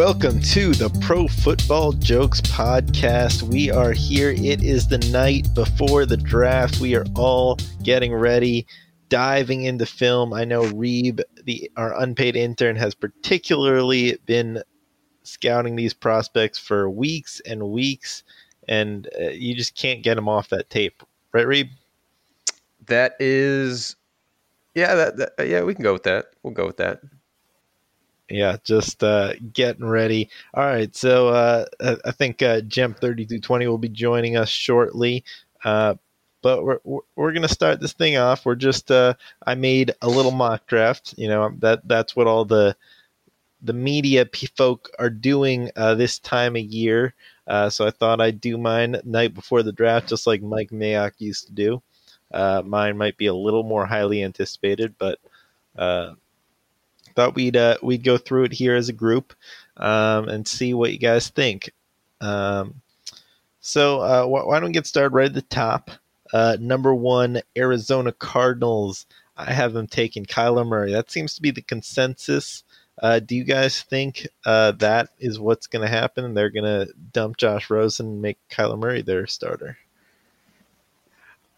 Welcome to the Pro Football Jokes Podcast. We are here. It is the night before the draft. We are all getting ready, diving into film. I know Reeb, the our unpaid intern, has particularly been scouting these prospects for weeks and weeks, and uh, you just can't get them off that tape, right, Reeb? That is, yeah, that, that yeah, we can go with that. We'll go with that yeah, just uh, getting ready. All right, so uh, I think uh, Gem thirty two twenty will be joining us shortly. Uh, but we're we're gonna start this thing off. We're just uh, I made a little mock draft. You know that that's what all the the media folk are doing uh, this time of year. Uh, so I thought I'd do mine night before the draft, just like Mike Mayock used to do. Uh, mine might be a little more highly anticipated, but uh, thought we'd uh, we'd go through it here as a group um, and see what you guys think. Um, so uh, wh- why don't we get started right at the top? Uh, number one, Arizona Cardinals. I have them taking Kyler Murray. That seems to be the consensus. Uh, do you guys think uh, that is what's going to happen? They're going to dump Josh Rosen and make Kyler Murray their starter.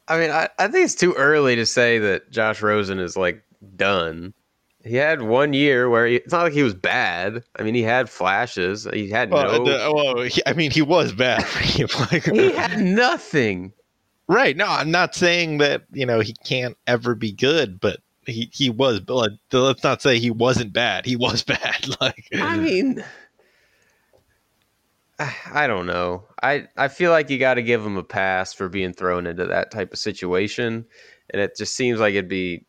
I mean, I, I think it's too early to say that Josh Rosen is like done. He had one year where he, it's not like he was bad. I mean, he had flashes. He had well, no. The, well, he, I mean, he was bad he had nothing. Right. No, I'm not saying that you know he can't ever be good, but he he was. But let's not say he wasn't bad. He was bad. Like I mean, I don't know. I I feel like you got to give him a pass for being thrown into that type of situation, and it just seems like it'd be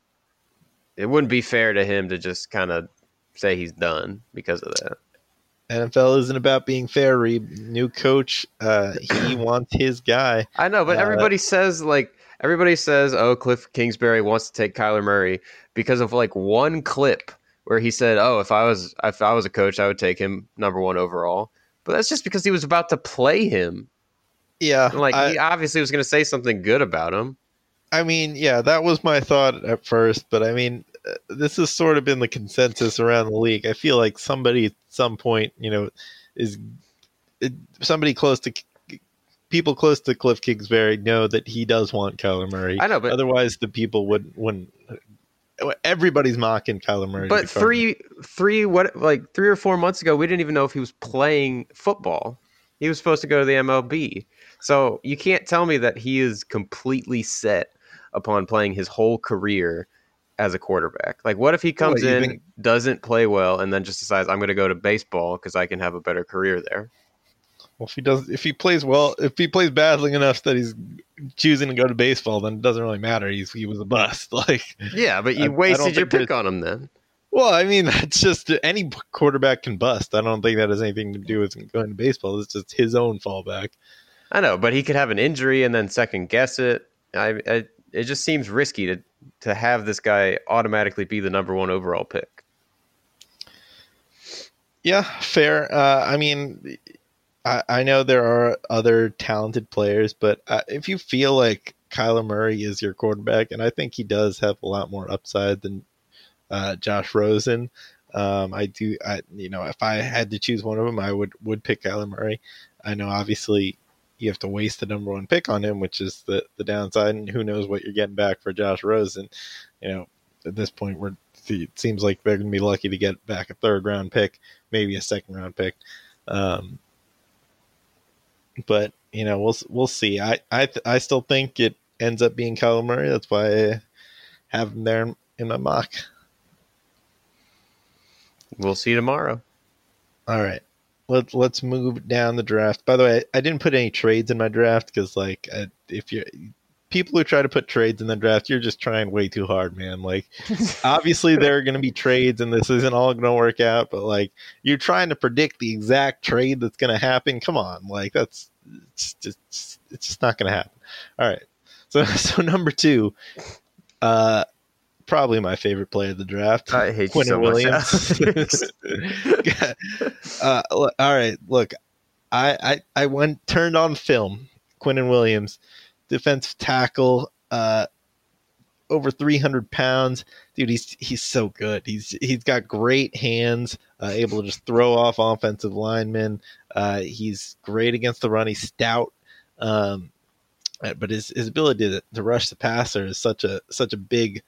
it wouldn't be fair to him to just kind of say he's done because of that. NFL isn't about being fair. Reeb. New coach, uh, he wants his guy. I know, but uh, everybody says like everybody says, "Oh, Cliff Kingsbury wants to take Kyler Murray" because of like one clip where he said, "Oh, if I was if I was a coach, I would take him number one overall." But that's just because he was about to play him. Yeah, and, like I, he obviously was going to say something good about him. I mean, yeah, that was my thought at first, but I mean, uh, this has sort of been the consensus around the league. I feel like somebody at some point, you know, is somebody close to people close to Cliff Kingsbury know that he does want Kyler Murray. I know, but otherwise the people would wouldn't. Everybody's mocking Kyler Murray. But three, three, what like three or four months ago, we didn't even know if he was playing football. He was supposed to go to the MLB. So you can't tell me that he is completely set upon playing his whole career as a quarterback. Like, what if he comes in, think- doesn't play well, and then just decides I'm going to go to baseball because I can have a better career there? Well, if he does, if he plays well, if he plays badly enough that he's choosing to go to baseball, then it doesn't really matter. He's he was a bust. Like, yeah, but you I, wasted I your pick on him then. Well, I mean, that's just any quarterback can bust. I don't think that has anything to do with going to baseball. It's just his own fallback. I know, but he could have an injury and then second guess it. I, I it just seems risky to to have this guy automatically be the number one overall pick. Yeah, fair. Uh, I mean, I, I, know there are other talented players, but uh, if you feel like Kyler Murray is your quarterback, and I think he does have a lot more upside than uh, Josh Rosen. Um, I do, I you know, if I had to choose one of them, I would would pick Kyler Murray. I know, obviously, you have to waste the number one pick on him, which is the the downside. And who knows what you're getting back for Josh Rosen? You know, at this point, we're it seems like they're going to be lucky to get back a third round pick, maybe a second round pick. Um, but you know, we'll we'll see. I I I still think it ends up being Kyler Murray. That's why I have him there in, in my mock. We'll see tomorrow. All right let, let's move down the draft. By the way, I didn't put any trades in my draft because, like, if you're people who try to put trades in the draft, you're just trying way too hard, man. Like, obviously there are going to be trades, and this isn't all going to work out. But like, you're trying to predict the exact trade that's going to happen. Come on, like that's it's just it's just not going to happen. All right, so so number two, uh, probably my favorite player of the draft. I hate Quinnen Williams. uh, all right, look, I, I I went turned on film. Quinnen Williams, defensive tackle, uh, over 300 pounds. Dude, he's he's so good. He's he's got great hands, uh, able to just throw off offensive linemen. Uh, he's great against the run. He's stout, um, but his his ability to, to rush the passer is such a such a big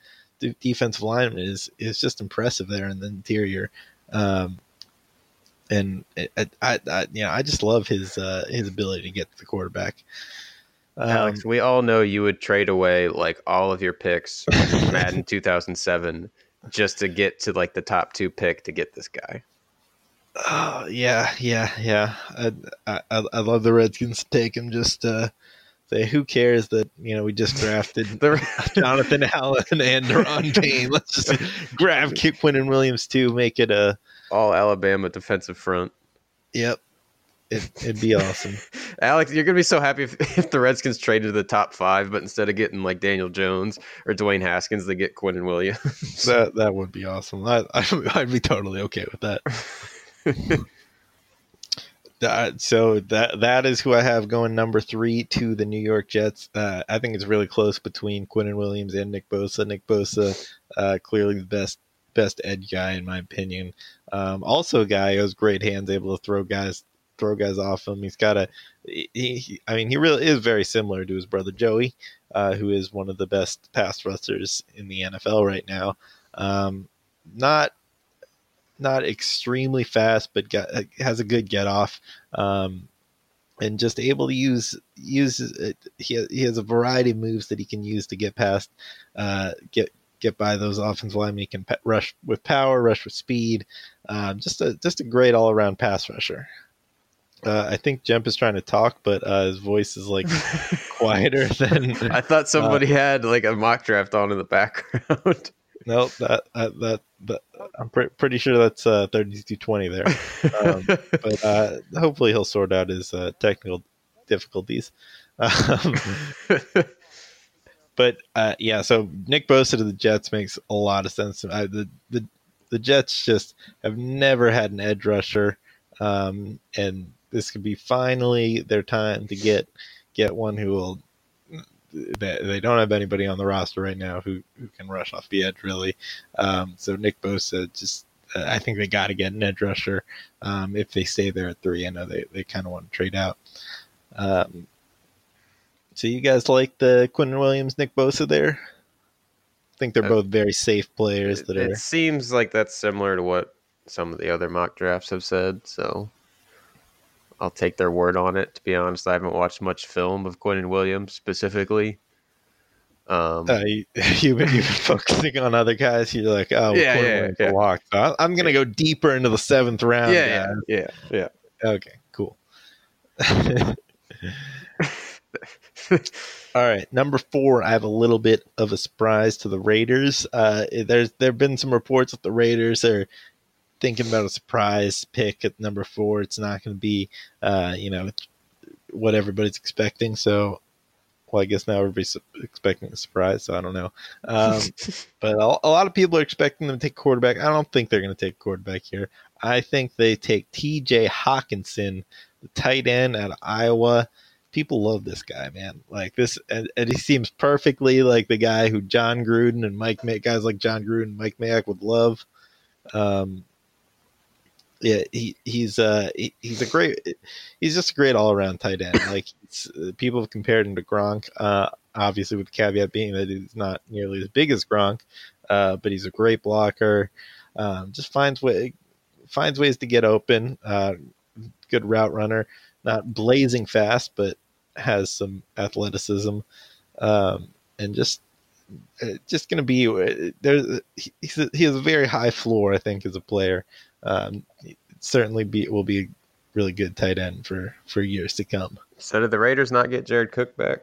defensive lineman is is just impressive there in the interior. Um, and it, I, I, I, you know, I just love his uh, his ability to get to the quarterback. Um, Alex, we all know you would trade away like all of your picks Madden 2007 just to get to like the top two pick to get this guy. Oh yeah, yeah, yeah. I I, I love the Redskins to take him. Just uh, say who cares that you know we just drafted Jonathan Allen and Daron Payne. Let's just grab Quinnen Williams too. Make it a all Alabama defensive front. Yep, it, would be awesome. Alex, you're gonna be so happy if, if the Redskins traded to the top five, but instead of getting like Daniel Jones or Dwayne Haskins, they get Quinnen Williams. that that would be awesome. I, I would be totally okay with that. So that that is who I have going number three to the New York Jets. Uh, I think it's really close between Quinnen Williams and Nick Bosa. Nick Bosa, uh, clearly the best best edge guy in my opinion. Um, also, a guy who has great hands, able to throw guys throw guys off him. He's got a, he, he, I mean, he really is very similar to his brother Joey, uh, who is one of the best pass rushers in the NFL right now. Um, not not extremely fast, but got, has a good get off. Um, and just able to use use it. He, he has a variety of moves that he can use to get past, uh, get get by those offensive linemen. He can rush with power, rush with speed. Um, just a just a great all around pass rusher. Uh, I think Jemp is trying to talk, but uh, his voice is like quieter than. I thought somebody uh, had like a mock draft on in the background. no, that that that I'm pre- pretty sure that's uh, 3220 there. Um, but uh, hopefully he'll sort out his uh, technical difficulties. Um, but uh, yeah, so Nick Bosa to the Jets makes a lot of sense. I, the the the Jets just have never had an edge rusher, um, and this could be finally their time to get get one who will. They, they don't have anybody on the roster right now who, who can rush off the edge really. Um, so Nick Bosa just uh, I think they got to get an edge rusher um, if they stay there at three. I know they, they kind of want to trade out. Um, so you guys like the Quinnen Williams, Nick Bosa there? I think they're uh, both very safe players. That it, are. It seems like that's similar to what some of the other mock drafts have said. So I'll take their word on it. To be honest, I haven't watched much film of Quinnen Williams specifically. Um, uh, you, have been, you've been focusing on other guys. You're like, oh, yeah, yeah, yeah. Walk. So I'm going to go deeper into the seventh round. Yeah, yeah, yeah, yeah. Okay, cool. All right, number four. I have a little bit of a surprise to the Raiders. Uh, there's there've been some reports that the Raiders are thinking about a surprise pick at number four. It's not going to be, uh, you know, what everybody's expecting. So, well, I guess now everybody's expecting a surprise. So I don't know. Um, but a, a, lot of people are expecting them to take quarterback. I don't think they're going to take quarterback here. I think they take T.J. Hockenson, the tight end out of Iowa people love this guy, man. Like this, and, and, he seems perfectly like the guy who Jon Gruden and Mike May, guys like Jon Gruden, Mike Mayock would love. Um, yeah, he he's uh he, he's a great, he's just a great all around tight end. Like uh, people have compared him to Gronk, uh, obviously with the caveat being that he's not nearly as big as Gronk, uh, but he's a great blocker. Um, just finds way finds ways to get open. Uh, good route runner, not blazing fast, but has some athleticism, um, and just uh, just going to be uh, there. He's a, he has a very high floor, I think, as a player. Um, certainly, be will be a really good tight end for for years to come. So did the Raiders not get Jared Cook back?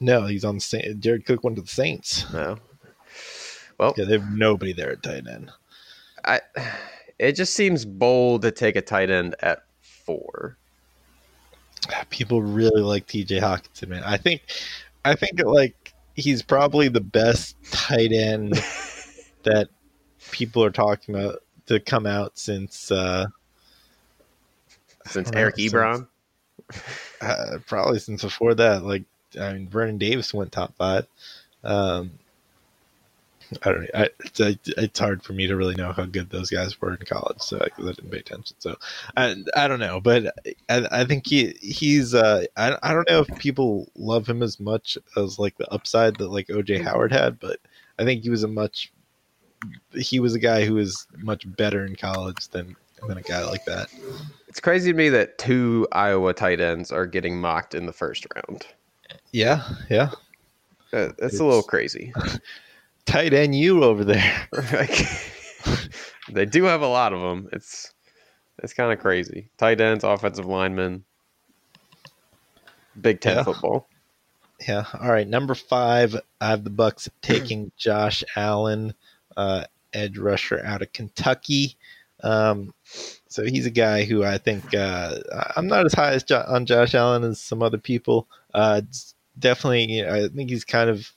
No, he's on the Saint. Jared Cook went to the Saints. No. Well, yeah, they have nobody there at tight end. I. It just seems bold to take a tight end at four people really like TJ Hockenson, man. I think, I think like he's probably the best tight end that people are talking about to come out since uh since Eric know, Ebron. Since, uh, probably since before that. Like I mean, Vernon Davis went top five. Um, I don't know. I, it's, it's hard for me to really know how good those guys were in college, so I, I didn't pay attention. So I, I don't know, but I, I think he he's uh, I, I don't know if people love him as much as like the upside that like OJ Howard had, but I think he was a much he was a guy who was much better in college than than a guy like that. It's crazy to me that two Iowa tight ends are getting mocked in the first round. Yeah, yeah. Uh, that's it's, a little crazy. tight end you over there. they do have a lot of them. It's it's kind of crazy. Tight ends, offensive linemen, Big Ten yeah. football. Yeah. All right. Number five, I have the Bucks taking Josh Allen, uh, edge rusher out of Kentucky. Um, so he's a guy who I think uh, I'm not as high as jo- on Josh Allen as some other people. Uh, definitely, you know, I think he's kind of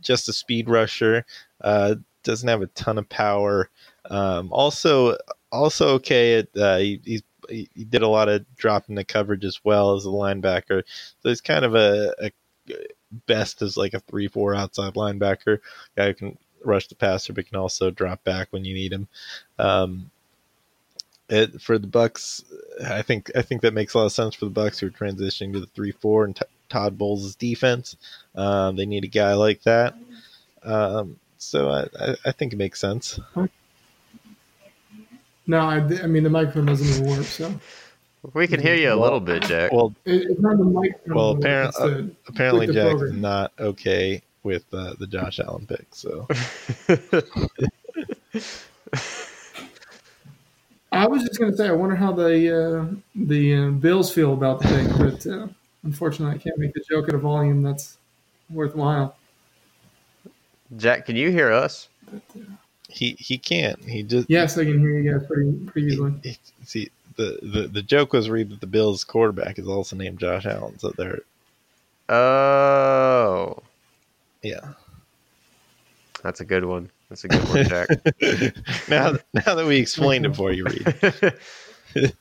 just a speed rusher. Uh, doesn't have a ton of power. Um, also, also okay at uh, he, he's he did a lot of dropping the coverage as well as a linebacker. So he's kind of a, a best as like a three four outside linebacker guy who can rush the passer but can also drop back when you need him. Um, it, for the Bucks, I think I think that makes a lot of sense for the Bucks who are transitioning to the three four and t- Todd Bowles' defense. Um, they need a guy like that. Um, so I, I, I, think it makes sense. No, I, I, mean the microphone doesn't even work. So we can hear you a little bit, Jack. Well, it, it's not the microphone. Well, apparently, uh, apparently Jack's not okay with uh, the Josh Allen pick. So. I was just going to say, I wonder how the uh, the uh, Bills feel about the pick, but uh, Unfortunately, I can't make the joke at a volume that's worthwhile. Jack, can you hear us? But, uh, he he can't. He just yes, I can hear you guys pretty pretty easily. He, he, see, the, the the joke was read that the Bills quarterback is also named Josh Allen, so they're oh yeah, that's a good one. That's a good one, Jack. now now that we explained it for you, Reed.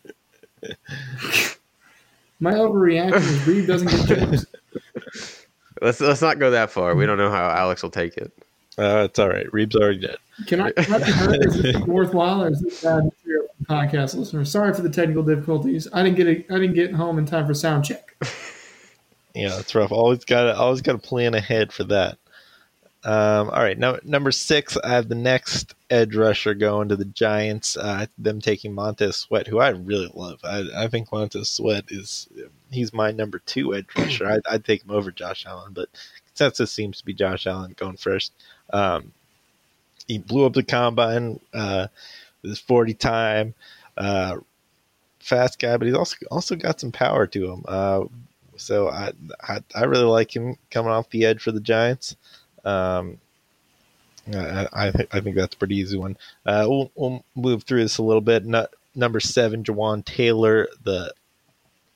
My overreaction is Reed doesn't get jokes. Let's let's not go that far. We don't know how Alex will take it. Uh, it's all right. Reeb's already dead. Can I, can I be heard? Is this worthwhile or is this bad material podcast listener? Sorry for the technical difficulties. I didn't get it. I didn't get home in time for sound check. Yeah, it's rough. Always got to always got to plan ahead for that. Um, all right, now number six, I have the next edge rusher going to the Giants. Uh, them taking Montez Sweat, who I really love. I, I think Montez Sweat is he's my number two edge rusher. I'd, I'd, take him over Josh Allen, but consensus seems to be Josh Allen going first. Um, he blew up the combine. Uh, his forty time, uh, fast guy, but he's also also got some power to him. Uh, so I, I I really like him coming off the edge for the Giants. Um, I, I, I think that's a pretty easy one. Uh, we'll, we'll, move through this a little bit. No, number seven, Jawaan Taylor, the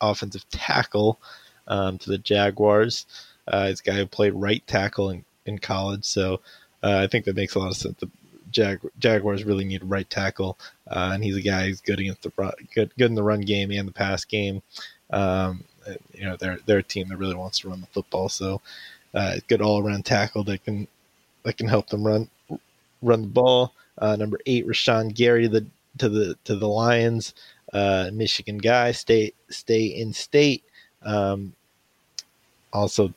offensive tackle um, to the Jaguars. Uh, he's a guy who played right tackle in, in college, so uh, I think that makes a lot of sense. The Jag- Jaguars really need right tackle, uh, and he's a guy who's good against the good good in the run game and the pass game. Um, you know, they're they're a team that really wants to run the football, so uh, good all around tackle that can that can help them run run the ball. Uh, number eight, Rashan Gary the to the to the Lions, uh, Michigan guy, stay stay in state. Um, also,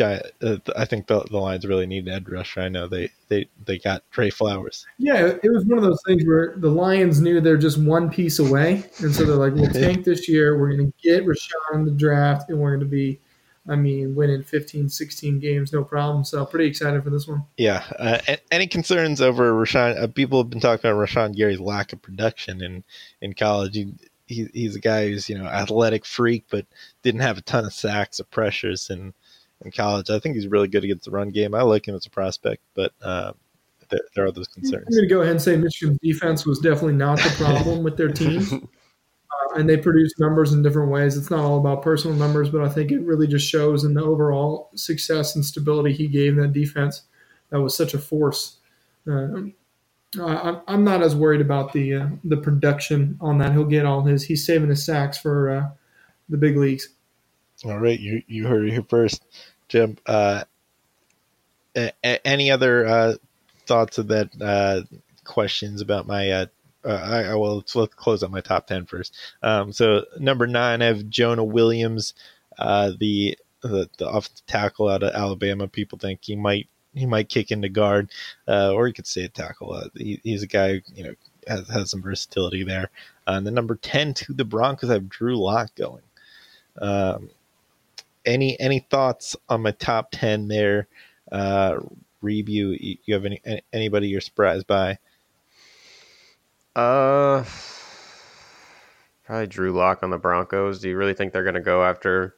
uh, I think the, the Lions really need an edge rusher. I know they they they got Trey Flowers. Yeah, it was one of those things where the Lions knew they're just one piece away, and so they're like, "We'll tank this year. We're going to get Rashan in the draft, and we're going to be." I mean, winning 15, 16 games, no problem. So pretty excited for this one. Yeah. Uh, any concerns over Rashan? Uh, people have been talking about Rashan Gary's lack of production in, in college. He, he, he's a guy who's, you know, athletic freak, but didn't have a ton of sacks or pressures in, in college. I think he's really good against the run game. I like him as a prospect, but uh, there, there, are those concerns. I'm going to go ahead and say Michigan's defense was definitely not the problem with their team. and they produce numbers in different ways. It's not all about personal numbers, but I think it really just shows in the overall success and stability he gave that defense. That was such a force. Uh, I, am not as worried about the uh, the production on that. He'll get all his. He's saving his sacks for uh, the big leagues. All right, you you heard it here first, Jim. Uh, a- a- any other uh, thoughts of that? Uh, questions about my? Uh, uh, I, I will let's, let's close up my top ten first. Um, so number nine, I have Jonah Williams, uh, the the, the offensive tackle out of Alabama. People think he might he might kick into guard, uh, or he could stay at tackle. Uh, he, he's a guy you know has, has some versatility there. Uh, and the number ten to the Broncos, I have Drew Lock going. Um, any any thoughts on my top ten there? Uh, Reeb, you have any anybody you're surprised by? Uh, probably Drew Lock on the Broncos. Do you really think they're going to go after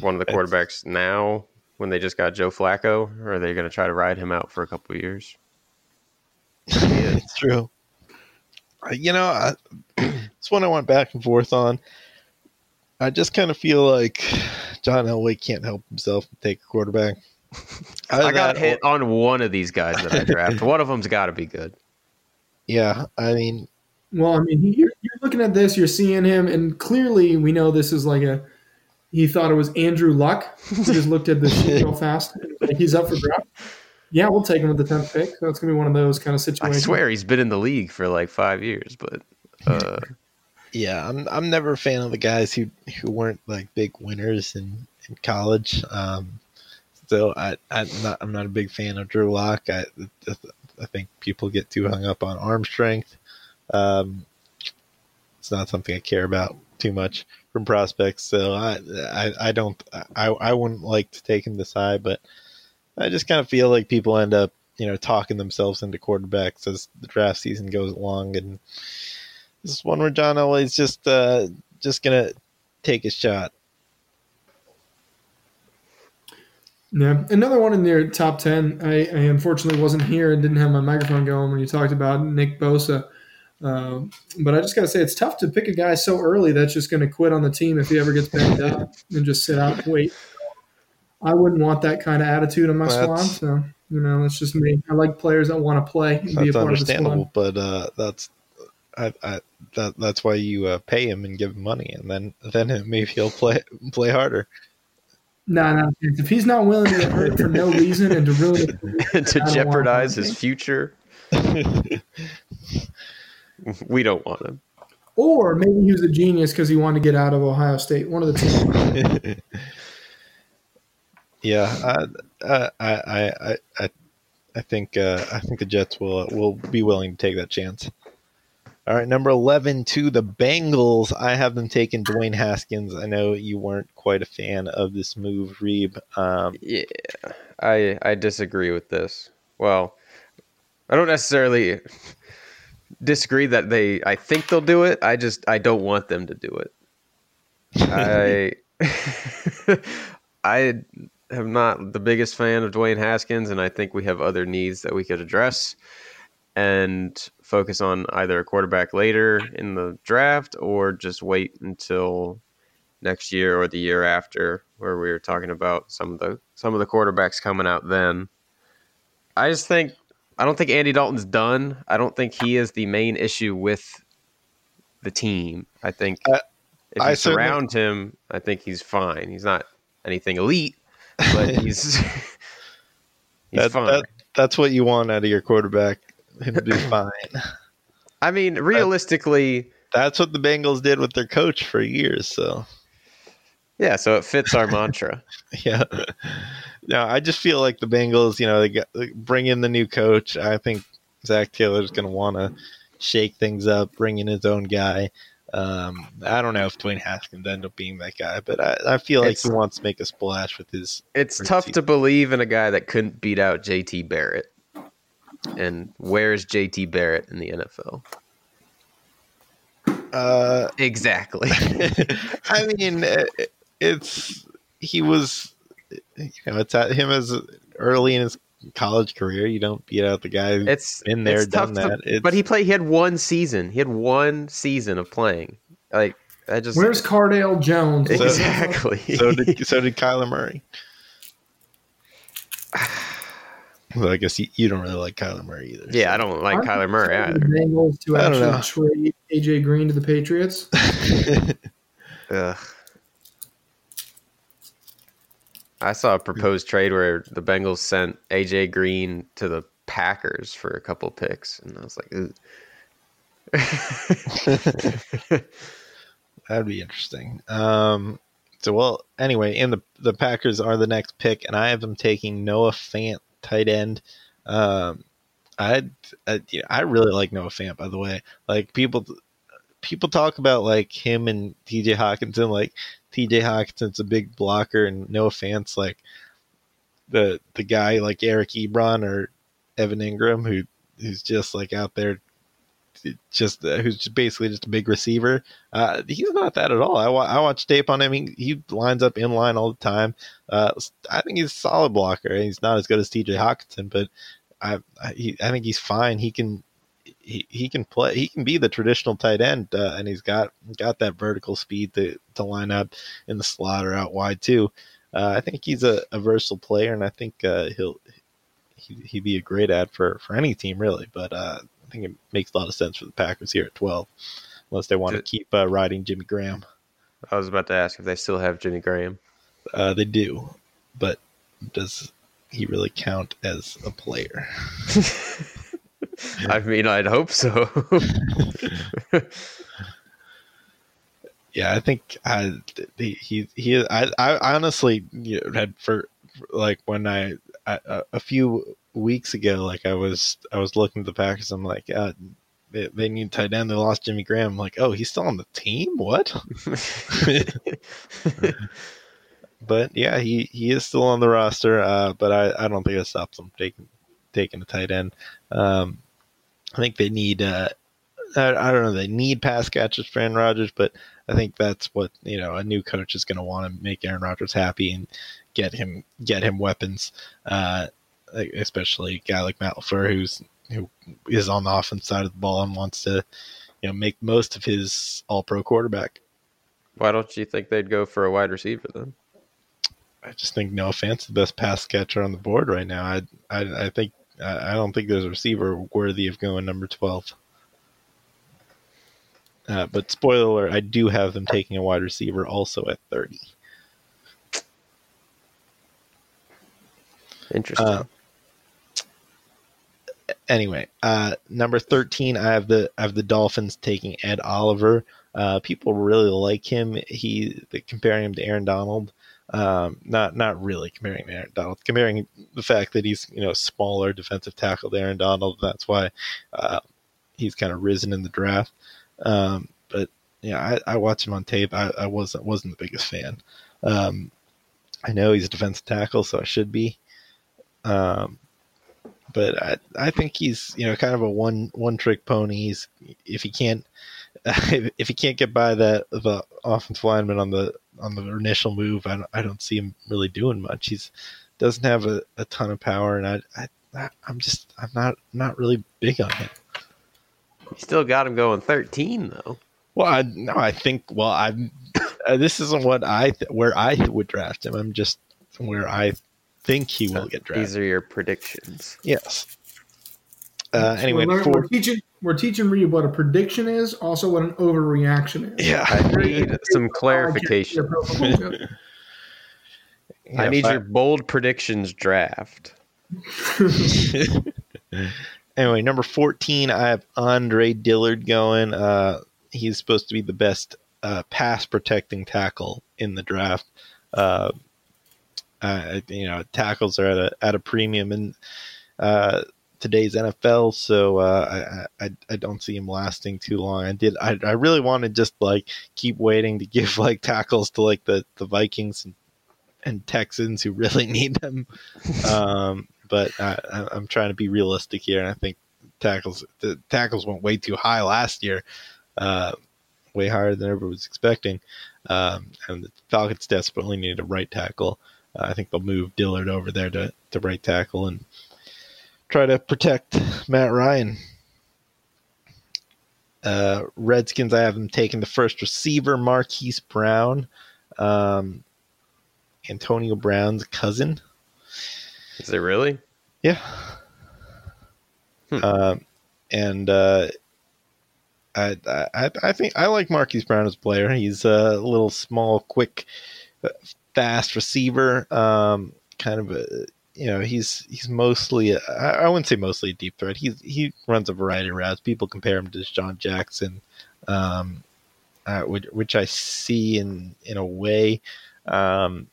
one of the quarterbacks now when they just got Joe Flacco, or are they going to try to ride him out for a couple of years? it's true. Uh, You know, I, it's one I went back and forth on. I just kind of feel like John Elway can't help himself and take a quarterback. I got that hit on one of these guys that I draft. one of them's got to be good. yeah, I mean, Well, I mean, you're, you're looking at this, you're seeing him, and clearly we know this is like a. He thought it was Andrew Luck. He just looked at the sheet real fast. Like he's up for draft. Yeah, we'll take him with the tenth pick. So it's gonna be one of those kind of situations. I swear he's been in the league for like five years, but uh, yeah, I'm I'm never a fan of the guys who who weren't like big winners in, in college. Um, so I I'm not I'm not a big fan of Drew Lock. I I think people get too hung up on arm strength. Um, it's not something I care about too much from prospects. So I I, I don't I, I wouldn't like to take him this high, but I just kind of feel like people end up you know talking themselves into quarterbacks as the draft season goes along, and this is one where John Elway's just uh, just gonna take a shot. Yeah, another one in your top ten. I, I unfortunately wasn't here and didn't have my microphone going when you talked about Nick Bosa. Uh, but I just got to say, it's tough to pick a guy so early that's just going to quit on the team if he ever gets banged up and just sit out and wait. I wouldn't want that kind of attitude on my Well, squad. So you know, that's just me. I like players that want to play and be a That's part of the understandable, squad. but uh, that's I, I that that's why you uh, pay him and give him money, and then then maybe he'll play play harder. No, no. If he's not willing to get hurt for no reason and to ruin it, to jeopardize his future, we don't want him. or maybe he was a genius because he wanted to get out of Ohio State. One of the two. yeah, I I I I I, I think uh, I think the Jets will will be willing to take that chance. All right, number eleven to the Bengals. I have them taking Dwayne Haskins. I know you weren't quite a fan of this move, Reeb. Um, Yeah, I I disagree with this. Well, I don't necessarily disagree that they. I think they'll do it. I just I don't want them to do it. I I am not the biggest fan of Dwayne Haskins, and I think we have other needs that we could address and focus on either a quarterback later in the draft or just wait until next year or the year after where we were talking about some of the some of the quarterbacks coming out then. I just think I don't think Andy Dalton's done. I don't think he is the main issue with the team. I think Uh, if I you certainly- surround him, I think he's fine. He's not anything elite, but he's he's that, fine. that that's what you want out of your quarterback. To be fine. I mean, realistically, That's what the Bengals did with their coach for years. So yeah. So it fits our mantra. yeah, no, I just feel like the Bengals. You know, they got they bring in the new coach. I think Zac Taylor's going to want to shake things up, bring in his own guy. Um, I don't know if Dwayne Haskins end up being that guy, but I, I feel like It's- he wants to make a splash with his. It's tough to believe in a guy that couldn't beat out JT Barrett. And where's JT Barrett in the NFL? Uh, Exactly. I mean, it's he was, you know, it's at him as early in his college career. You don't beat out the guy who's it's been there, it's tough done to- that. It's, but he played. He had one season. He had one season of playing. Like I just Where's Cardale Jones? So- exactly. so did so did Kyler Murray. Well, I guess you, you don't really like Kyler Murray either. yeah, I don't like Aren't Kyler Murray the either. Bengals to I don't actually trade AJ Green to the Patriots. Ugh. I saw a proposed trade where the Bengals sent AJ Green to the Packers for a couple picks, and I was like, Ugh. That'd be interesting. Um, so well, anyway, and the the Packers are the next pick, and I have them taking Noah Fant, tight end. Um, I I, I really like Noah Fant, by the way. Like people people talk about like him and T.J. Hockenson. Like T.J. Hockenson's a big blocker, and Noah Fant's like the the guy like Eric Ebron or Evan Engram who who's just like out there just uh, who's just basically just a big receiver. Uh, he's not that at all. I, wa- I watch tape on him. He, he lines up in line all the time. Uh, I think he's a solid blocker. He's not as good as T.J. Hockenson, but I I, he, I think he's fine. He can he, he can play. He can be the traditional tight end, uh, and he's got got that vertical speed to to line up in the slot or out wide too. Uh, I think he's a, a versatile player, and I think uh, he'll he, he'd be a great ad for for any team really. But uh, think it makes a lot of sense for the Packers here at twelve, unless they want to keep uh, riding Jimmy Graham. I was about to ask if they still have Jimmy Graham. Uh, they do, but does he really count as a player? I mean, I'd hope so. Yeah, I think I he he, I, I honestly you know, had for like when I, I a few weeks ago like I was I was looking at the Packers. I'm like uh, they, they need tight end. They lost Jimmy Graham. I'm like oh he's still on the team? What? But yeah he he is still on the roster uh, but I, I don't think it stops them taking taking a tight end. Um, I think they need uh, I, I don't know they need pass catchers for Aaron Rodgers but I think that's what you know a new coach is going to want to make Aaron Rodgers happy and get him get him weapons, uh, especially a guy like Matt Lafleur who's who is on the offense side of the ball and wants to you know make most of his All Pro quarterback. Why don't you think they'd go for a wide receiver then? I just think Noah Fant's the best pass catcher on the board right now. I I, I think I don't think there's a receiver worthy of going number twelve. Uh, but spoiler alert, I do have them taking a wide receiver also at 30. Interesting. Uh, anyway, uh, number 13, I have the I have the Dolphins taking Ed Oliver. Uh, people really like him. He comparing him to Aaron Donald. Um, not not really comparing to Aaron Donald, comparing the fact that he's you know smaller defensive tackle Aaron Donald. That's why uh, he's kind of risen in the draft. Um, but yeah, I, I watched him on tape. I, I wasn't wasn't the biggest fan. Um, I know he's a defensive tackle, so I should be. Um, but I, I think he's you know kind of a one one trick pony. He's if he can't if he can't get by that the offensive lineman on the on the initial move, I don't, I don't see him really doing much. He's doesn't have a, a ton of power, and I, I I'm just I'm not not really big on him. you still got him going 13 though. Well, I no, I think well, I'm. Uh, this isn't what I th- where I would draft him. I'm just where I think he will get drafted. These are your predictions. Yes. Uh, anyway, we're, learning- four, we're teaching we're teaching Reed what a prediction is, also what an overreaction is. yeah, I need some clarification. I need your bold predictions draft. anyway, number 14, I have Andre Dillard going. Uh, he's supposed to be the best uh, pass protecting tackle in the draft. Uh, you know, tackles are at a, at a premium in uh, today's NFL, so uh, I, I I don't see him lasting too long. I did I, I really want to just like keep waiting to give like tackles to like the, the Vikings and, and Texans who really need them. Um, but I, I'm trying to be realistic here, and I think tackles the tackles went way too high last year, uh, way higher than everyone was expecting. Um, and the Falcons desperately need a right tackle. Uh, I think they'll move Dillard over there to, to right tackle and try to protect Matt Ryan. Uh, Redskins, I have them taking the first receiver, Marquise Brown, um, Antonio Brown's cousin. Is it really? Yeah. Hmm. Um, and uh, I, I I think I like Marquise Brown as a player. He's a little small, quick, uh, fast receiver. Um, kind of a you know he's he's mostly I wouldn't say mostly a deep threat. He's he runs a variety of routes. People compare him to DeSean Jackson, um, uh, which, which I see in in a way. Um,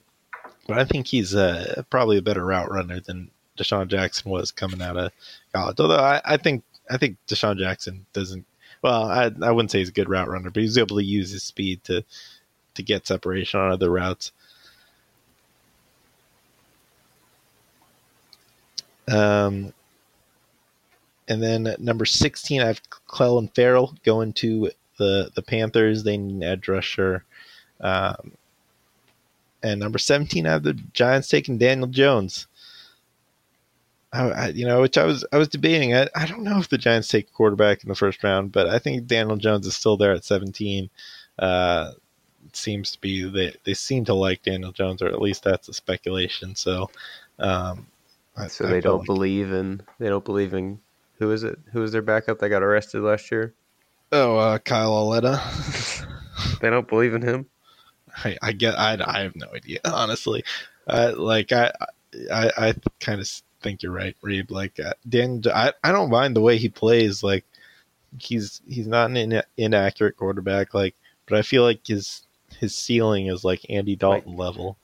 but I think he's uh, probably a better route runner than DeSean Jackson was coming out of college. Although I, I think I think DeSean Jackson doesn't. Well, I I wouldn't say he's a good route runner, but he's able to use his speed to to get separation on other routes. Um, and then number 16, I have Clelin Ferrell going to the, the Panthers. They need an edge rusher. Um, and number 17, I have the Giants taking Daniel Jones. I, you know, which I was I was debating. I, I don't know if the Giants take quarterback in the first round, but I think Daniel Jones is still there at 17. Uh, seems to be they they seem to like Daniel Jones, or at least that's a speculation. So, um, so I, they don't like believe in they don't believe in who is it? Who was their backup that got arrested last year? Oh, uh, Kyle Lauletta. they don't believe in him. I, I get. I, I have no idea, honestly. Uh, like I, I, I kind of think you're right, Reed. Like uh, Dan, I, I don't mind the way he plays. Like he's he's not an in, inaccurate quarterback. Like, but I feel like his his ceiling is like Andy Dalton like, level.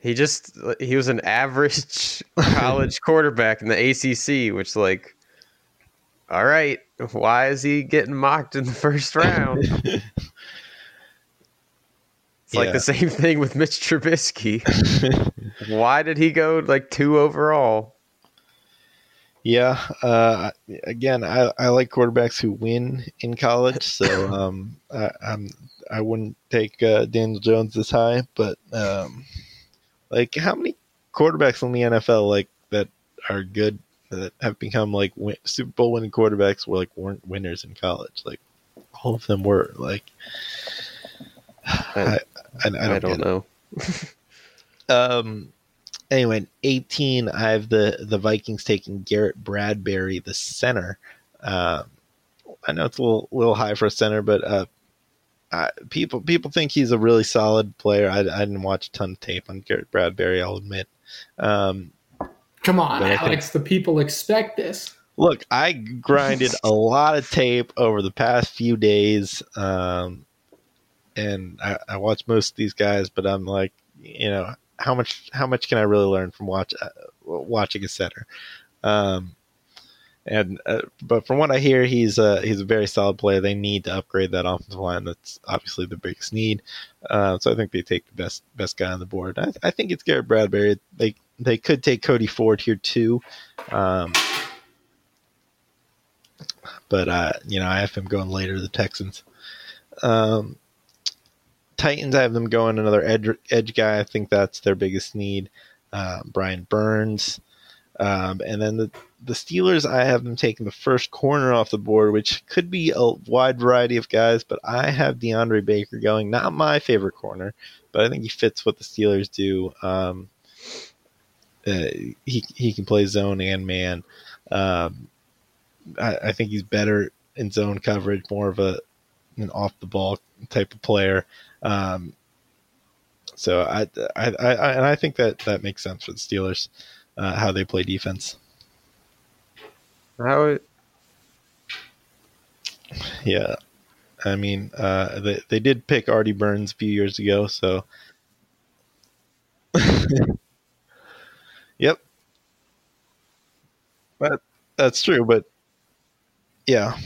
He just he was an average college quarterback in the ACC, which like, all right, why is he getting mocked in the first round? it's yeah. like the same thing with Mitch Trubisky. why did he go like two overall? Yeah. Uh, again, I, I like quarterbacks who win in college, so um, I, I'm I wouldn't take uh, Daniel Jones this high, but um, like, how many quarterbacks in the NFL like that are good that have become like win- Super Bowl winning quarterbacks were like weren't winners in college? Like, all of them were. Like, I, I, I don't, I don't know. um. Anyway, eighteen. I have the the Vikings taking Garrett Bradbury, the center. Um, I know it's a little little high for a center, but uh, I, people people think he's a really solid player. I, I, didn't watch a ton of tape on Garrett Bradbury. I'll admit. Um, Come on, Alex. Think, the people expect this. Look, I grinded a lot of tape over the past few days, um, and I, I watched most of these guys. But I'm like, you know, how much how much can I really learn from watch uh, watching a center? Um, and uh, but from what I hear, he's a he's a very solid player. They need to upgrade that offensive line. That's obviously the biggest need. Uh, so I think they take the best best guy on the board. I, I, think it's Garrett Bradbury. They they could take Cody Ford here too. Um, but uh, you know, I have him going later. The Texans. Um, Titans, I have them going another edge edge guy. I think that's their biggest need. Uh, Brian Burns. Um, and then the, the Steelers, I have them taking the first corner off the board, which could be a wide variety of guys, but I have DeAndre Baker going. Not my favorite corner, but I think he fits what the Steelers do. Um, uh, he he can play zone and man. Um, I, I, think he's better in zone coverage, more of a an off the ball type of player. Um, so I, I, I, and I think that that makes sense for the Steelers uh, how they play defense. How? It... Yeah, I mean, uh, they they did pick Artie Burns a few years ago, so. yep. But that's true, but yeah.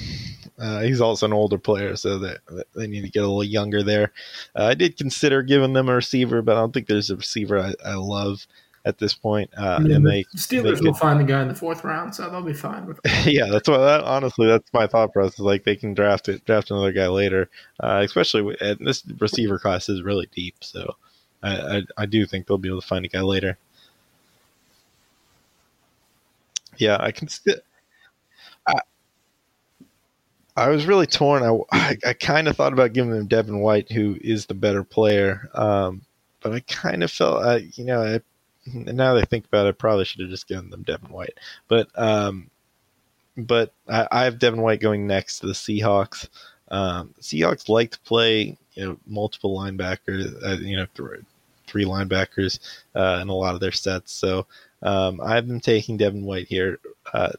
Uh, he's also an older player, so they, they need to get a little younger there. Uh, I did consider giving them a receiver, but I don't think there's a receiver I, I love at this point. Uh, yeah, and they Steelers they will find the guy in the fourth round, so they'll be fine with. yeah, that's what. That, honestly, that's my thought process. Like they can draft it, draft another guy later, uh, especially with, this receiver class is really deep. So I, I, I do think they'll be able to find a guy later. Yeah, I can still. I, I was really torn. I, I, I kind of thought about giving them Devin White, who is the better player. Um, but I kind of felt, uh, you know, I and now I think about it, I probably should have just given them Devin White. But um, but I, I, have Devin White going next to the Seahawks. Um, Seahawks like to play you know multiple linebackers, uh, you know, three linebackers uh, in a lot of their sets. So um, I've been taking Devin White here. Uh,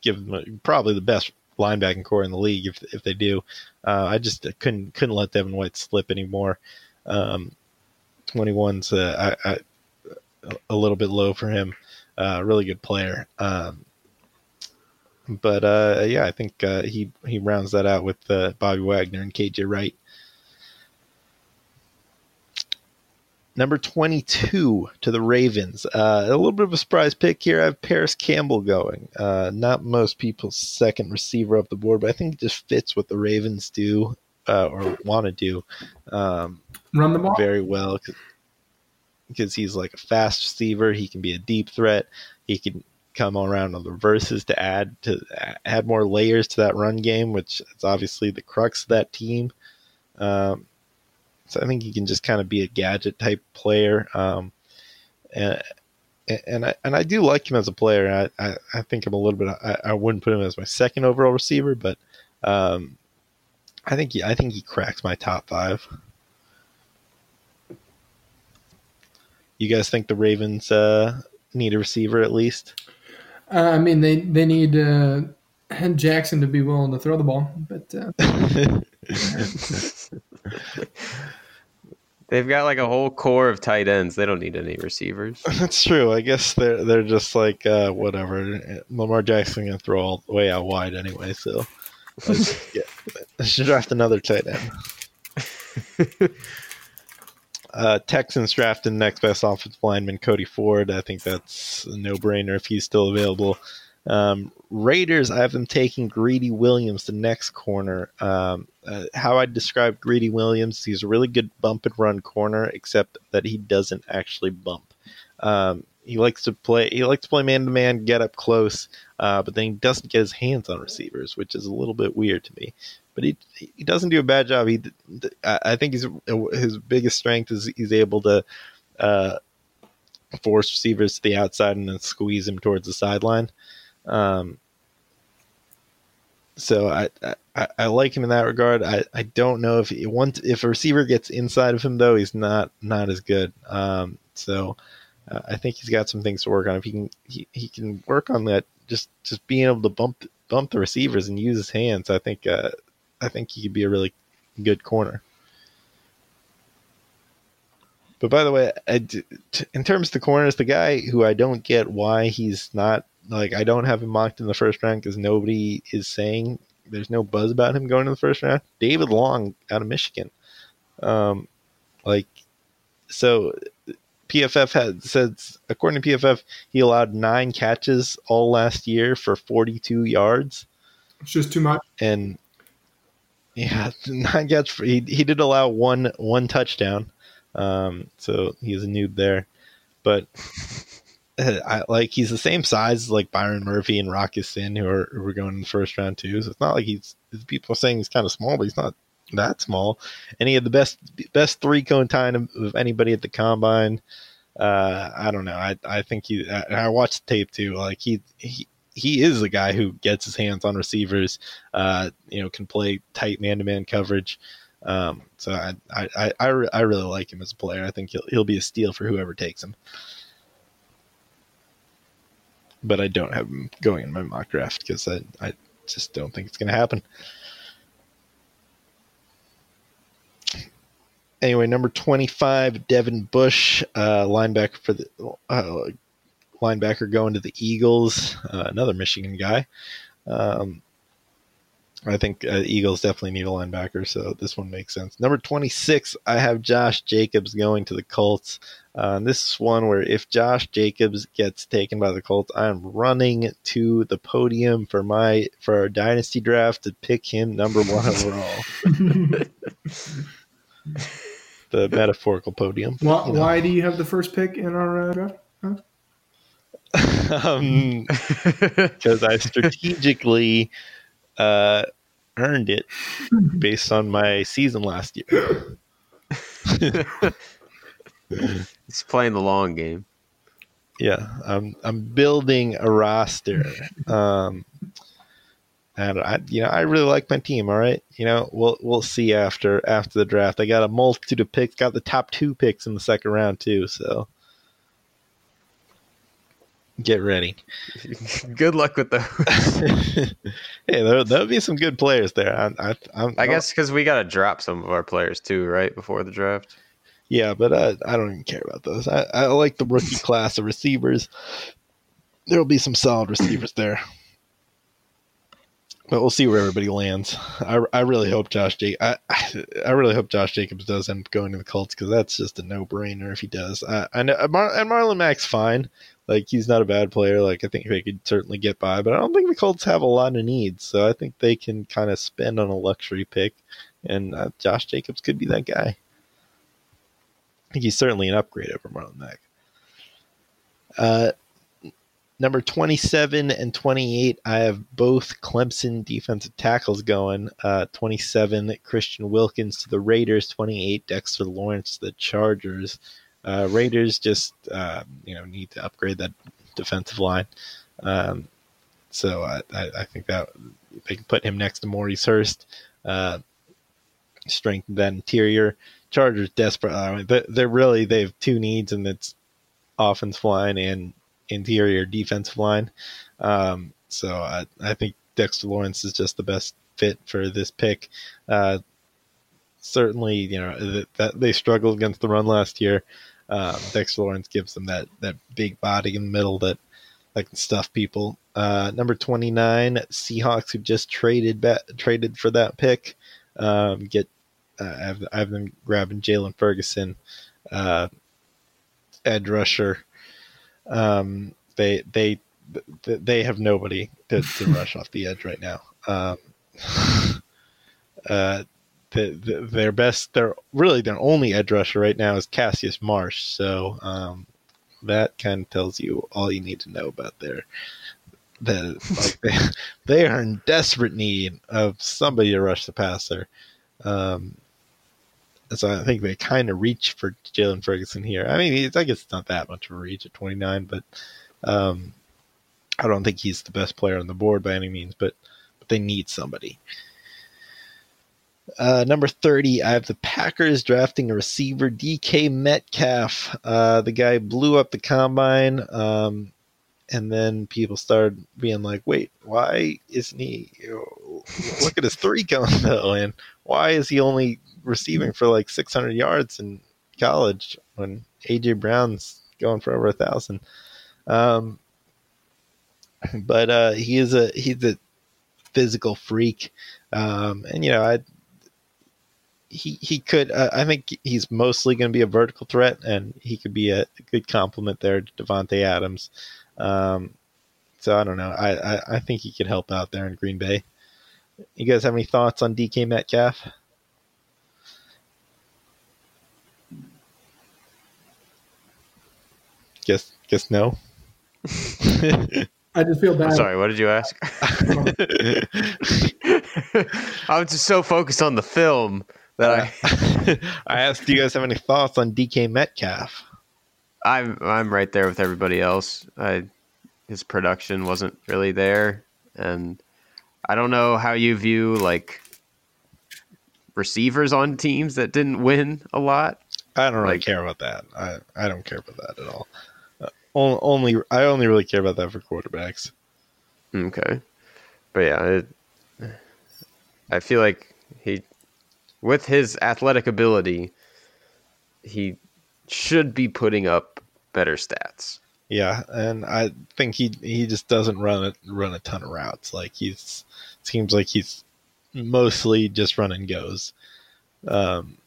give them probably the best linebacking corps in the league if if they do. Uh, I just couldn't couldn't let Devin White slip anymore. Um, 21's uh, I, I, a little bit low for him. Uh, really good player. Um, but uh, yeah, I think uh, he he rounds that out with uh, Bobby Wagner and KJ Wright. Number 22 to the Ravens. Uh, a little bit of a surprise pick here. I have Parris Campbell going. Uh, not most people's second receiver up the board, but I think it just fits what the Ravens do uh, or want to do um, Run the ball. very well because he's like a fast receiver. He can be a deep threat. He can come around on the reverses to add to add more layers to that run game, which is obviously the crux of that team. Um, so I think he can just kind of be a gadget type player. Um, and and I and I do like him as a player. I, I, I think I'm a little bit. I, I wouldn't put him as my second overall receiver, but um, I think he, I think he cracks my top five. You guys think the Ravens uh, need a receiver at least? Uh, I mean, they they need uh, Jackson to be willing to throw the ball, but uh, They've got like a whole corps of tight ends. They don't need any receivers. That's true. I guess they're they're just like uh, whatever. Lamar Jackson gonna throw all the way out wide anyway, so let's, yeah, let's draft another tight end. Uh, Texans drafted next best offensive lineman Cody Ford. I think that's a no brainer if he's still available. Um, Raiders, I have them taking Greedy Williams, the next corner. Um, uh, how I describe Greedy Williams, he's a really good bump and run corner, except that he doesn't actually bump. Um, he likes to play. He likes to play man to man, get up close, uh, but then he doesn't get his hands on receivers, which is a little bit weird to me. But he he doesn't do a bad job. He, I think he's his biggest strength is he's able to uh, force receivers to the outside and then squeeze him towards the sideline. Um, so I, I, I like him in that regard. I, I don't know if he, once if a receiver gets inside of him though, he's not not as good. Um, so uh, I think he's got some things to work on. If he can he, he can work on that, just just being able to bump bump the receivers and use his hands. I think uh, I think he could be a really good corner. But by the way, in terms of the corners, the guy who I don't get why he's not like I don't have him mocked in the first round because nobody is saying there's no buzz about him going in the first round. David Long out of Michigan, um, like so. PFF had says according to PFF, he allowed nine catches all last year for 42 yards. it's just too much. And yeah, nine catch. For, he he did allow one one touchdown, um, so he's a noob there. But I like he's the same size as like Byron Murphy and Rock Sin who are who are going in the first round too. So it's not like he's people are saying he's kind of small, but he's not that small. And he had the best best three cone time of anybody at the combine. Uh, I don't know. I I think he. I, I watched the tape too. Like he he he is a guy who gets his hands on receivers. Uh, you know, can play tight man to man coverage. Um, so I, I, I, I really like him as a player. I think he'll, he'll be a steal for whoever takes him. But I don't have him going in my mock draft because I, I just don't think it's going to happen. Anyway, number 25, Devin Bush, uh, linebacker for the uh, linebacker going to the Eagles, uh, another Michigan guy. Um, I think uh, Eagles definitely need a linebacker, so this one makes sense. Number 26, I have Josh Jacobs going to the Colts. Uh, this is one where if Josh Jacobs gets taken by the Colts, I'm running to the podium for my for our dynasty draft to pick him number one overall. the metaphorical podium. Why, you know. why do you have the first pick in our uh, draft? um, because I strategically uh, earned it based on my season last year. He's playing the long game. Yeah, I'm I'm building a roster. Um, and I, you know, I really like my team. All right, you know, we'll we'll see after after the draft. I got a multitude of picks. Got the top two picks in the second round too. So get ready. Good luck with those. hey, there there'll be some good players there. I I, I'm, I guess because we got to drop some of our players too, right before the draft. Yeah, but I, I don't even care about those. I, I like the rookie class of receivers. There'll be some solid receivers there. But we'll see where everybody lands. I, I really hope Josh Jacobs. I, I really hope Josh Jacobs does end up going to the Colts because that's just a no brainer if he does. I, I know Mar- and Marlon Mack's fine. Like he's not a bad player. Like I think they could certainly get by, but I don't think the Colts have a lot of needs. So I think they can kind of spend on a luxury pick, and uh, Josh Jacobs could be that guy. I think he's certainly an upgrade over Marlon Mack. Uh, number 27 and 28, I have both Clemson defensive tackles going. Uh, 27, Christian Wilkins to the Raiders. 28, Dexter Lawrence to the Chargers. Uh, Raiders just uh, you know need to upgrade that defensive line. Um, so I, I, think that they can put him next to Maurice Hurst, uh, strengthen that interior. Chargers desperate. They're really they have two needs, and it's offensive line and interior defensive line. Um, so I, I think Dexter Lawrence is just the best fit for this pick. Uh, certainly, you know that, that, they struggled against the run last year. Um, Dexter Lawrence gives them that that big body in the middle that that can stuff people. Uh, number twenty nine, Seahawks who just traded traded for that pick. Um, get uh, I've, I've been grabbing Jaylon Ferguson, uh, rusher. Um, they they they have nobody to, to rush off the edge right now. Um, uh, the, the, their best, their really their only edge rusher right now is Cassius Marsh. So um, that kind of tells you all you need to know about their. The, like they, they are in desperate need of somebody to rush the passer. Um, so I think they kind of reach for Jaylon Ferguson here. I mean, I guess it's not that much of a reach at 29, but um, I don't think he's the best player on the board by any means. But but they need somebody. Uh, number 30, I have the Packers drafting a receiver, DK Metcalf. Uh, the guy blew up the combine, um, and then people started being like, wait, why isn't he? Look at his three cone, though, and why is he only receiving for like 600 yards in college when AJ Brown's going for over a thousand. Um, but uh, he is a he's a physical freak, um, and you know I he he could uh, I think he's mostly going to be a vertical threat, and he could be a good complement there to Davante Adams. Um, so I don't know. I, I I think he could help out there in Green Bay. You guys have any thoughts on DK Metcalf? Guess guess no. I just feel bad. I'm sorry, what did you ask? I was just so focused on the film that I I asked do you guys have any thoughts on DK Metcalf? I'm I'm right there with everybody else. I his production wasn't really there and I don't know how you view like receivers on teams that didn't win a lot. I don't really like, care about that. I, I don't care about that at all uh, only I only really care about that for quarterbacks. Okay, but yeah, it, I feel like he, with his athletic ability, he should be putting up better stats. Yeah, and I think he he just doesn't run a, run a ton of routes. Like he's seems like he's mostly just run and goes. Um,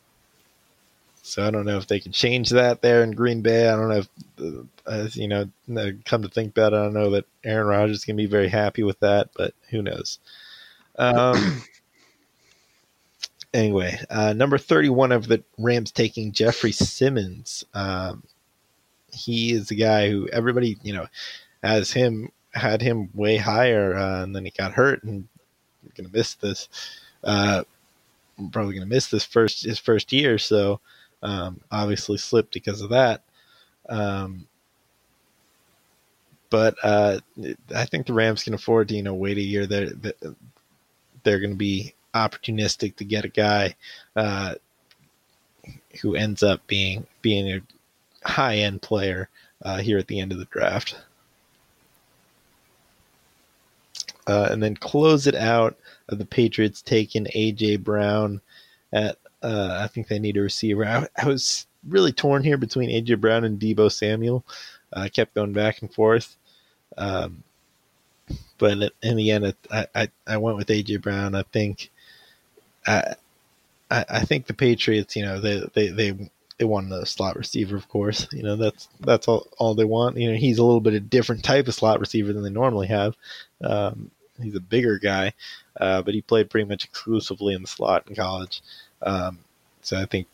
so I don't know if they can change that there in Green Bay. I don't know if, uh, you know, come to think about it, I don't know that Aaron Rodgers is going to be very happy with that, but who knows? Um, anyway, uh, number 31 of the Rams taking Jeffrey Simmons. Um, he is the guy who everybody, you know, has him had him way higher, uh, and then he got hurt and going to miss this. Uh, probably going to miss this first his first year. So um, obviously slipped because of that. Um, but uh, I think the Rams can afford to you know wait a year. There, they're going to be opportunistic to get a guy uh, who ends up being being a high end player uh, here at the end of the draft. Uh, and then close it out. The Patriots taking AJ Brown at uh, I think they need a receiver. I, I, was really torn here between AJ Brown and Deebo Samuel. I kept going back and forth. Um, but in the end, I, I, I went with AJ Brown. I think I, I think the Patriots, you know, they they they they want a slot receiver, of course. You know, that's that's all, all they want. You know, he's a little bit of different type of slot receiver than they normally have. Um, he's a bigger guy, uh, but he played pretty much exclusively in the slot in college. Um, so I think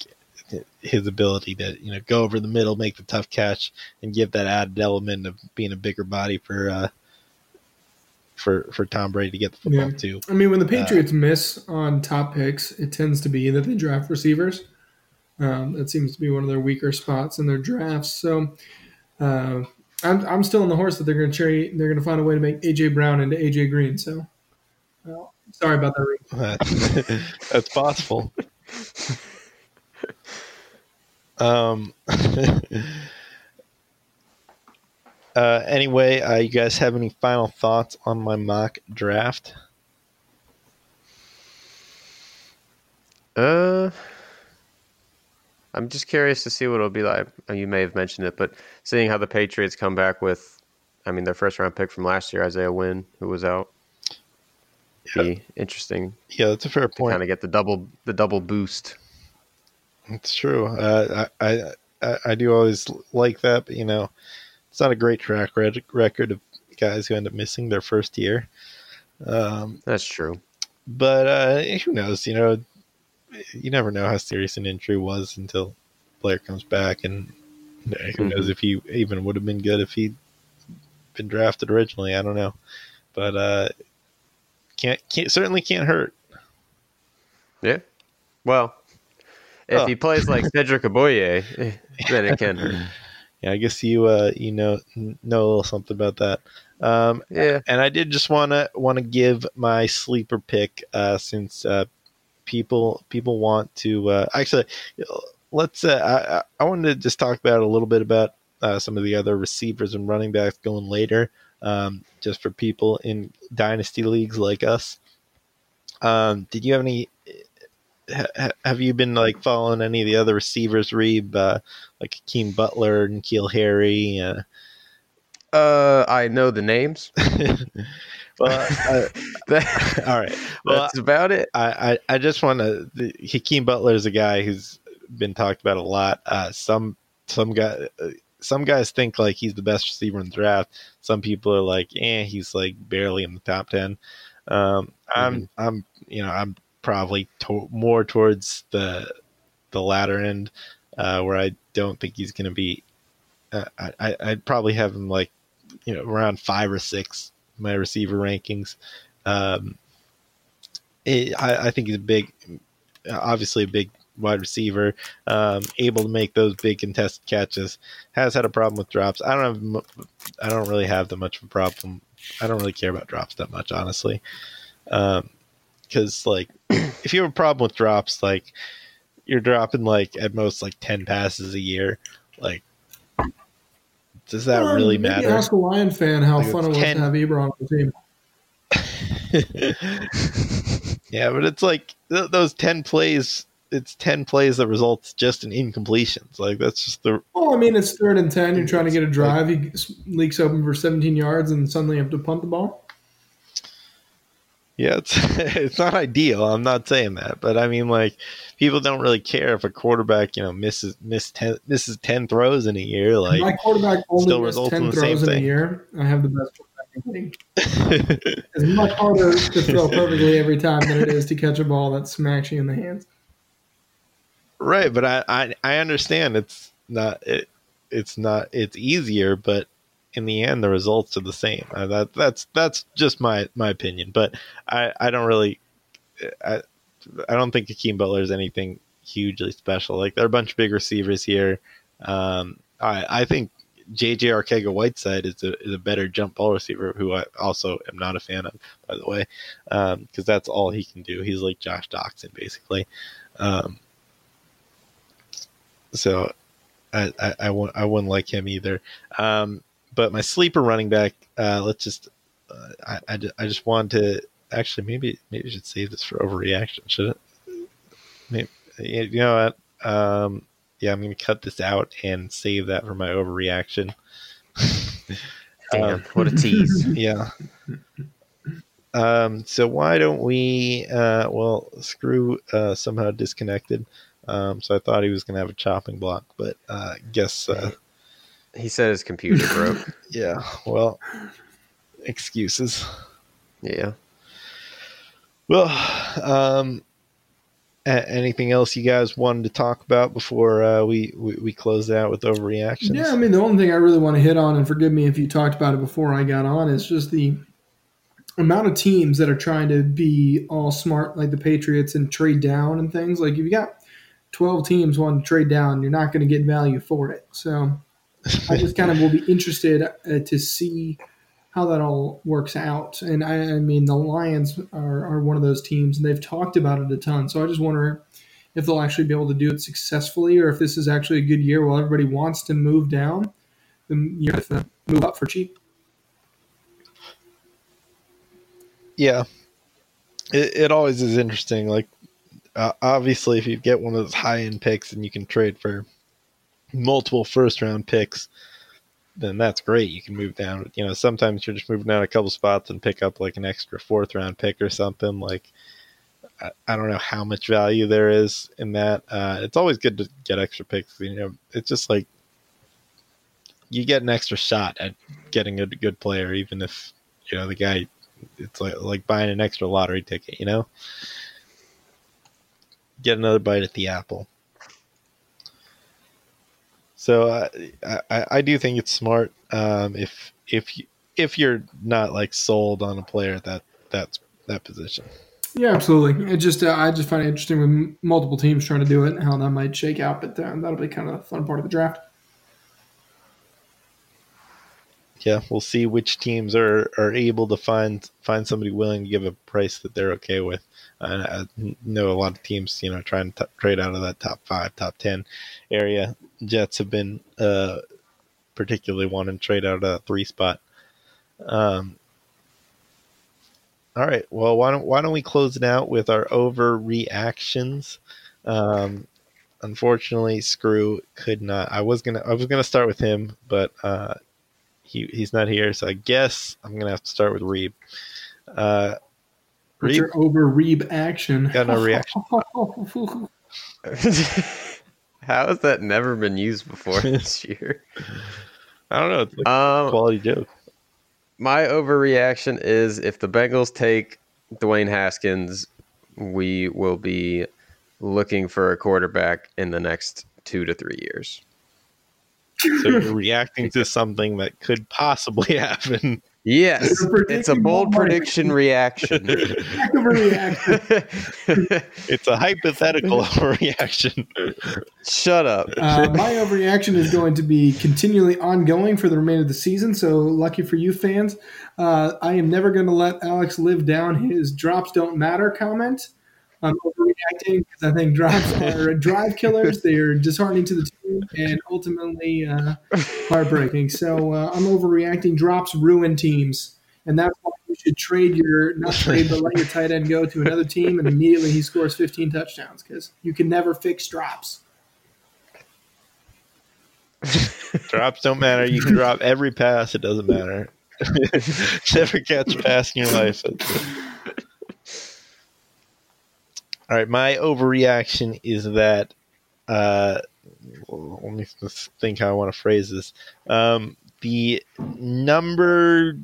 his ability to you know go over the middle, make the tough catch, and give that added element of being a bigger body for uh, for for Tom Brady to get the football yeah. too. I mean, when the uh, Patriots uh, miss on top picks, it tends to be that they draft receivers. Um, that seems to be one of their weaker spots in their drafts. So uh, I'm I'm still on the horse that they're going to trade. They're going to find a way to make AJ Brown into AJ Green. So well, sorry about that. That's possible. um. Uh, anyway, uh, you guys have any final thoughts on my mock draft? Uh, I'm just curious to see what it'll be like. Uh, you may have mentioned it, but seeing how the Patriots come back with, I mean, their first round pick from last year, Isaiah Wynn, who was out, yeah. be interesting. Yeah, that's a fair point. Kind of get the double the double boost. It's true. Uh, I, I I do always like that, but you know, it's not a great track record of guys who end up missing their first year. Um, that's true. But uh, who knows? You know, you never know how serious an injury was until player comes back, and who mm-hmm. knows if he even would have been good if he'd been drafted originally. I don't know, but uh, can't can't certainly can't hurt. Yeah. Well, if oh. he plays like Cedric Ogbuehi, then it can hurt. Yeah, I guess you uh, you know know a little something about that. Um, yeah, and I did just want to want to give my sleeper pick uh, since uh, people people want to uh, actually let's uh, I, I wanted to just talk about a little bit about uh, some of the other receivers and running backs going later um, just for people in dynasty leagues like us um, did you have any ha, have you been like following any of the other receivers Reeb uh, like Keem Butler and Keel Harry uh, uh, I know the names well, uh, all right. Well, that's about it. I, I, I just want to. Hakeem Butler is a guy who's been talked about a lot. Uh, some some guy. Uh, some guys think like he's the best receiver in the draft. Some people are like, eh, he's like barely in the top ten. Um, I'm, mm-hmm. I'm, you know, I'm probably to- more towards the the latter end, uh, where I don't think he's going to be. Uh, I, I'd probably have him like, you know, around five or six my receiver rankings. Um, it, I, I, think he's a big, obviously a big wide receiver, um, able to make those big contested catches. Has had a problem with drops. I don't have, I don't really have that much of a problem. I don't really care about drops that much, honestly. Because like, if you have a problem with drops, like you're dropping like at most like ten passes a year, like does that well, really matter? Ask a Lion fan how like fun it was 10... to have Ebron on the team. yeah, but it's like th- those ten plays. It's ten plays that results just in incompletions. Like that's just the. Well, I mean, it's third and ten. You're trying to get a drive. He leaks open for 17 yards, and suddenly you have to punt the ball. Yeah, it's it's not ideal. I'm not saying that, but I mean, like, people don't really care if a quarterback, you know, misses miss ten, misses ten throws in a year. Like, my quarterback only still results ten in the throws in thing. a year. I have the best quarterback it's much harder to throw perfectly every time than it is to catch a ball that smacks you in the hands. Right, but I I, I understand it's not it, it's not it's easier, but in the end, the results are the same. Uh, that that's that's just my my opinion, but I I don't really I I don't think Hakeem Butler is anything hugely special. Like there are a bunch of big receivers here. Um, I I think JJ Arcega Whiteside is a is a better jump ball receiver, who I also am not a fan of, by the way, because um, that's all he can do. He's like Josh Doctson, basically. Um, so I, I, I, won't, I wouldn't like him either. Um, but my sleeper running back, uh, let's just, uh, I, I, I, just wanted to actually maybe maybe I should save this for overreaction, should it? Maybe, you know what? Um, yeah, I'm going to cut this out and save that for my overreaction. Damn, um, what a tease! Yeah. Um, so why don't we? Uh, well, screw uh, somehow disconnected. Um, so I thought he was going to have a chopping block, but uh, guess uh, he said his computer broke. Yeah. Well, excuses. Yeah. Well, um, a- anything else you guys wanted to talk about before uh, we, we we close out with overreactions? Yeah, I mean the only thing I really want to hit on, and forgive me if you talked about it before I got on, is just the amount of teams that are trying to be all smart like the Patriots and trade down and things. Like if you got 12 teams wanting to trade down, you're not going to get value for it. So I just kind of will be interested uh, to see how that all works out. And I, I, mean, the Lions are, are one of those teams, and they've talked about it a ton. So I just wonder if they'll actually be able to do it successfully, or if this is actually a good year while everybody wants to move down, then you have to move up for cheap. Yeah, it, it always is interesting. Like uh, obviously, if you get one of those high end picks and you can trade for multiple first round picks, then that's great. You can move down. You know, sometimes you're just moving down a couple spots and pick up like an extra fourth round pick or something. Like, I, I don't know how much value there is in that. Uh, it's always good to get extra picks. You know, it's just like you get an extra shot at getting a good player, even if you know the guy. It's like like buying an extra lottery ticket. You know get another bite at the apple. So uh, I, I do think it's smart um, if if you, if you're not like sold on a player that that's that position. Yeah, absolutely. It just uh, I just find it interesting with multiple teams trying to do it and how that might shake out, but uh, that'll be kind of the fun part of the draft. Yeah, we'll see which teams are, are able to find find somebody willing to give a price that they're okay with. I know a lot of teams, you know, trying to t- trade out of that top five, top ten area. Jets have been uh, particularly wanting to trade out of a three spot. Um, all right. Well, why don't why don't we close it out with our overreactions? Um, unfortunately, Screw could not. I was gonna I was gonna start with him, but uh, he he's not here, so I guess I'm gonna have to start with Reeb. Uh, What's your over Reeb action? Got no reaction. How has that never been used before this year? I don't know. It's like um, quality joke. My overreaction is if the Bengals take Dwayne Haskins, we will be looking for a quarterback in the next two to three years. So you're reacting to something that could possibly happen. Yes, it's a bold prediction reaction. reaction. it's a hypothetical reaction. Shut up. Uh, my overreaction is going to be continually ongoing for the remainder of the season. So lucky for you fans, uh, I am never going to let Alex live down his drops don't matter comment. I'm overreacting because I think drops are drive killers. They are disheartening to the team and ultimately uh, heartbreaking. So uh, I'm overreacting. Drops ruin teams, and that's why you should trade your not trade, but let your tight end go to another team, and immediately he scores 15 touchdowns because you can never fix drops. drops don't matter. You can drop every pass; it doesn't matter. Never catch a pass in your life. All right, my overreaction is that. Uh, let me think how I want to phrase this. Um, the number.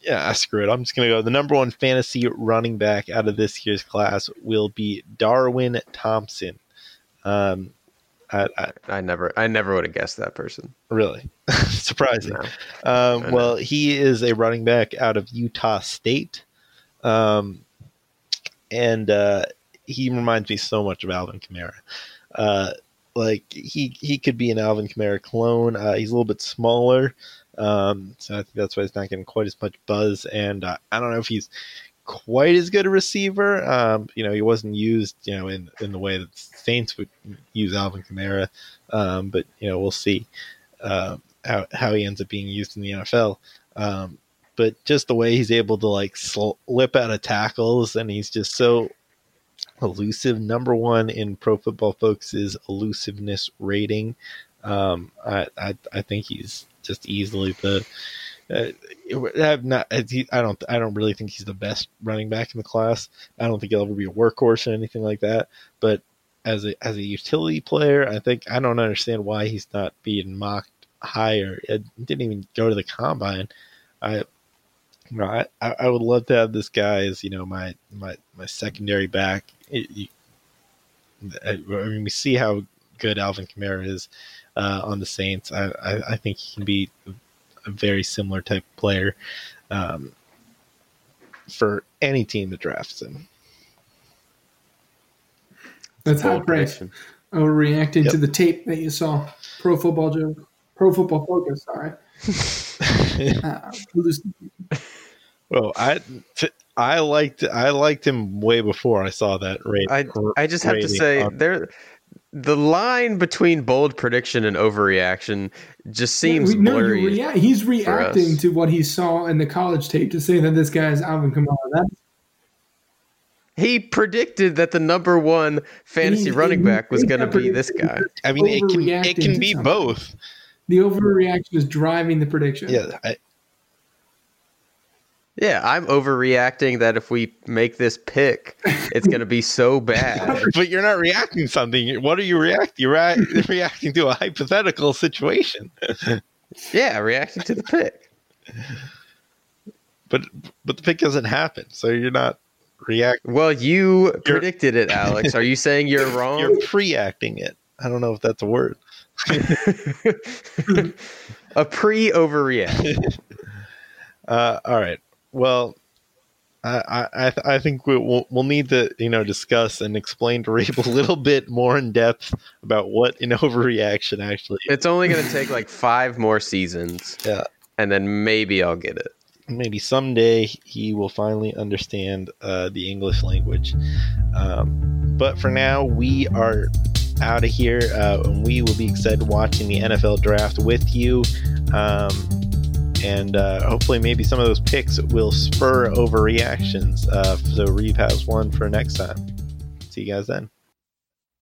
Yeah, screw it. I'm just going to go. The number one fantasy running back out of this year's class will be Darwin Thompson. Um, I, I, I, never, I never would have guessed that person. Really, surprising. No. Um, well, he is a running back out of Utah State. Um, and uh, he reminds me so much of Alvin Kamara. Uh, like he he could be an Alvin Kamara clone. Uh, he's a little bit smaller, um, so I think that's why he's not getting quite as much buzz. And uh, I don't know if he's quite as good a receiver. Um, you know, he wasn't used, you know, in in the way that Saints would use Alvin Kamara. Um, but you know, we'll see uh, how how he ends up being used in the NFL. Um, but just the way he's able to like slip out of tackles, and he's just so elusive. Number one in Pro Football Focus's elusiveness rating. Um, I, I I think he's just easily the. Uh, have not. I don't. I don't really think he's the best running back in the class. I don't think he'll ever be a workhorse or anything like that. But as a as a utility player, I think I don't understand why he's not being mocked higher. It didn't even go to the combine. I you know, I, I would love to have this guy as you know my my my secondary back. It, I mean, we see how good Alvin Kamara is uh, on the Saints. I, I, I think he can be a very similar type player um, for any team that drafts him. That's how praise. Overreacting yep. to the tape that you saw. Pro football joke. Pro football focus. Sorry. uh, well, I I liked I liked him way before I saw that rate. I I just have to say there the line between bold prediction and overreaction just seems yeah, we, blurry. No, rea- he's reacting to what he saw in the college tape to say that this guy is Alvin Kamara. That's he predicted that the number one fantasy he, running he, back was going to be this guy. I mean, it can it can be both. The overreaction is driving the prediction. Yeah, I, yeah, I'm overreacting that if we make this pick, it's going to be so bad. but you're not reacting to something. What are you reacting? You're re- reacting to a hypothetical situation. yeah, reacting to the pick. But but the pick doesn't happen, so you're not reacting. Well, you you're, predicted it, Alex. Are you saying you're wrong? You're pre-acting it. I don't know if that's a word. a pre-overreact. Uh, all right. Well, I I I think we'll we'll need to you know discuss and explain to Rabe a little bit more in depth about what an overreaction actually. Is. It's only going to take like five more seasons. Yeah, and then maybe I'll get it. Maybe someday he will finally understand uh, the English language. Um, but for now, we are out of here, uh, and we will be excited watching the NFL draft with you. Um, and uh, hopefully maybe some of those picks will spur overreactions. Uh, so Reeve has one for next time. See you guys then.